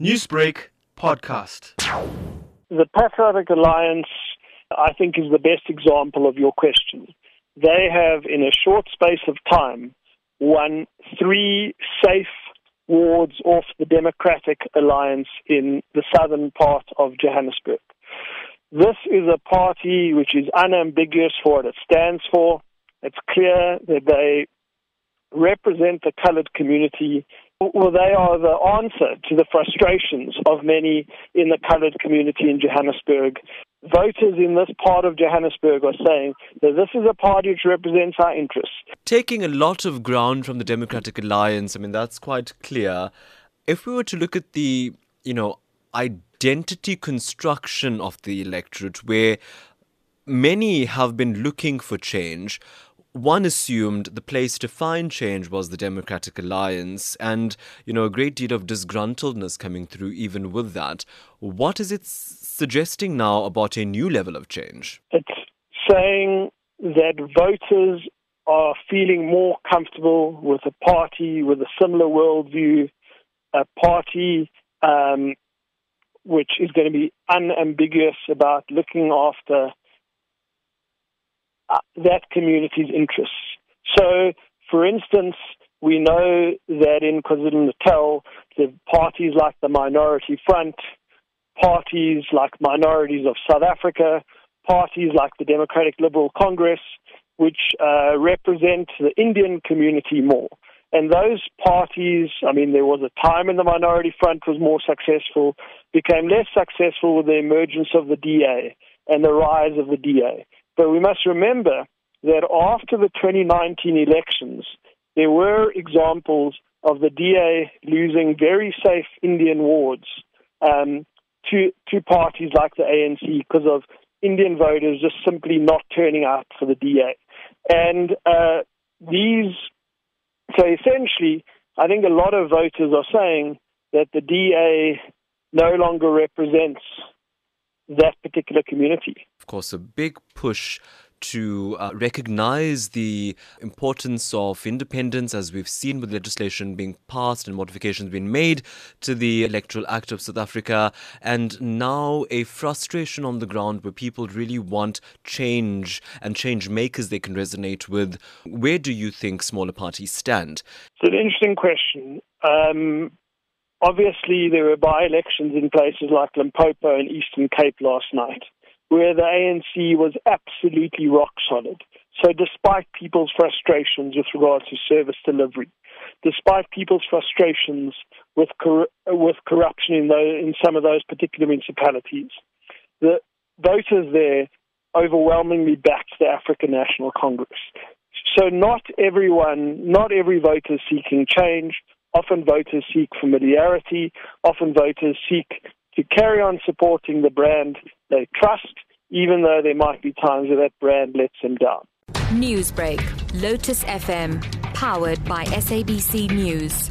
Newsbreak podcast. The Patriotic Alliance, I think, is the best example of your question. They have, in a short space of time, won three safe wards off the Democratic Alliance in the southern part of Johannesburg. This is a party which is unambiguous for what it stands for. It's clear that they represent the colored community well, they are the answer to the frustrations of many in the coloured community in Johannesburg. Voters in this part of Johannesburg are saying that this is a party which represents our interests. Taking a lot of ground from the Democratic Alliance, I mean, that's quite clear. If we were to look at the, you know, identity construction of the electorate, where many have been looking for change, one assumed the place to find change was the Democratic Alliance, and you know a great deal of disgruntledness coming through even with that. What is it suggesting now about a new level of change? It's saying that voters are feeling more comfortable with a party with a similar worldview, a party um, which is going to be unambiguous about looking after that community's interests. So, for instance, we know that in KwaZulu Natal, the parties like the Minority Front, parties like Minorities of South Africa, parties like the Democratic Liberal Congress, which uh, represent the Indian community more. And those parties, I mean, there was a time when the Minority Front was more successful, became less successful with the emergence of the DA and the rise of the DA. But we must remember that after the 2019 elections, there were examples of the DA losing very safe Indian wards um, to, to parties like the ANC because of Indian voters just simply not turning out for the DA. And uh, these, so essentially, I think a lot of voters are saying that the DA no longer represents that particular community. Of course, a big push to uh, recognize the importance of independents, as we've seen with legislation being passed and modifications being made to the Electoral Act of South Africa, and now a frustration on the ground where people really want change and change makers they can resonate with. Where do you think smaller parties stand? It's an interesting question. Um, Obviously, there were by elections in places like Limpopo and Eastern Cape last night, where the ANC was absolutely rock solid. So, despite people's frustrations with regard to service delivery, despite people's frustrations with cor- with corruption in, in some of those particular municipalities, the voters there overwhelmingly backed the African National Congress. So, not everyone, not every voter is seeking change. Often voters seek familiarity. Often voters seek to carry on supporting the brand they trust, even though there might be times where that brand lets them down. Newsbreak, Lotus FM, powered by SABC News.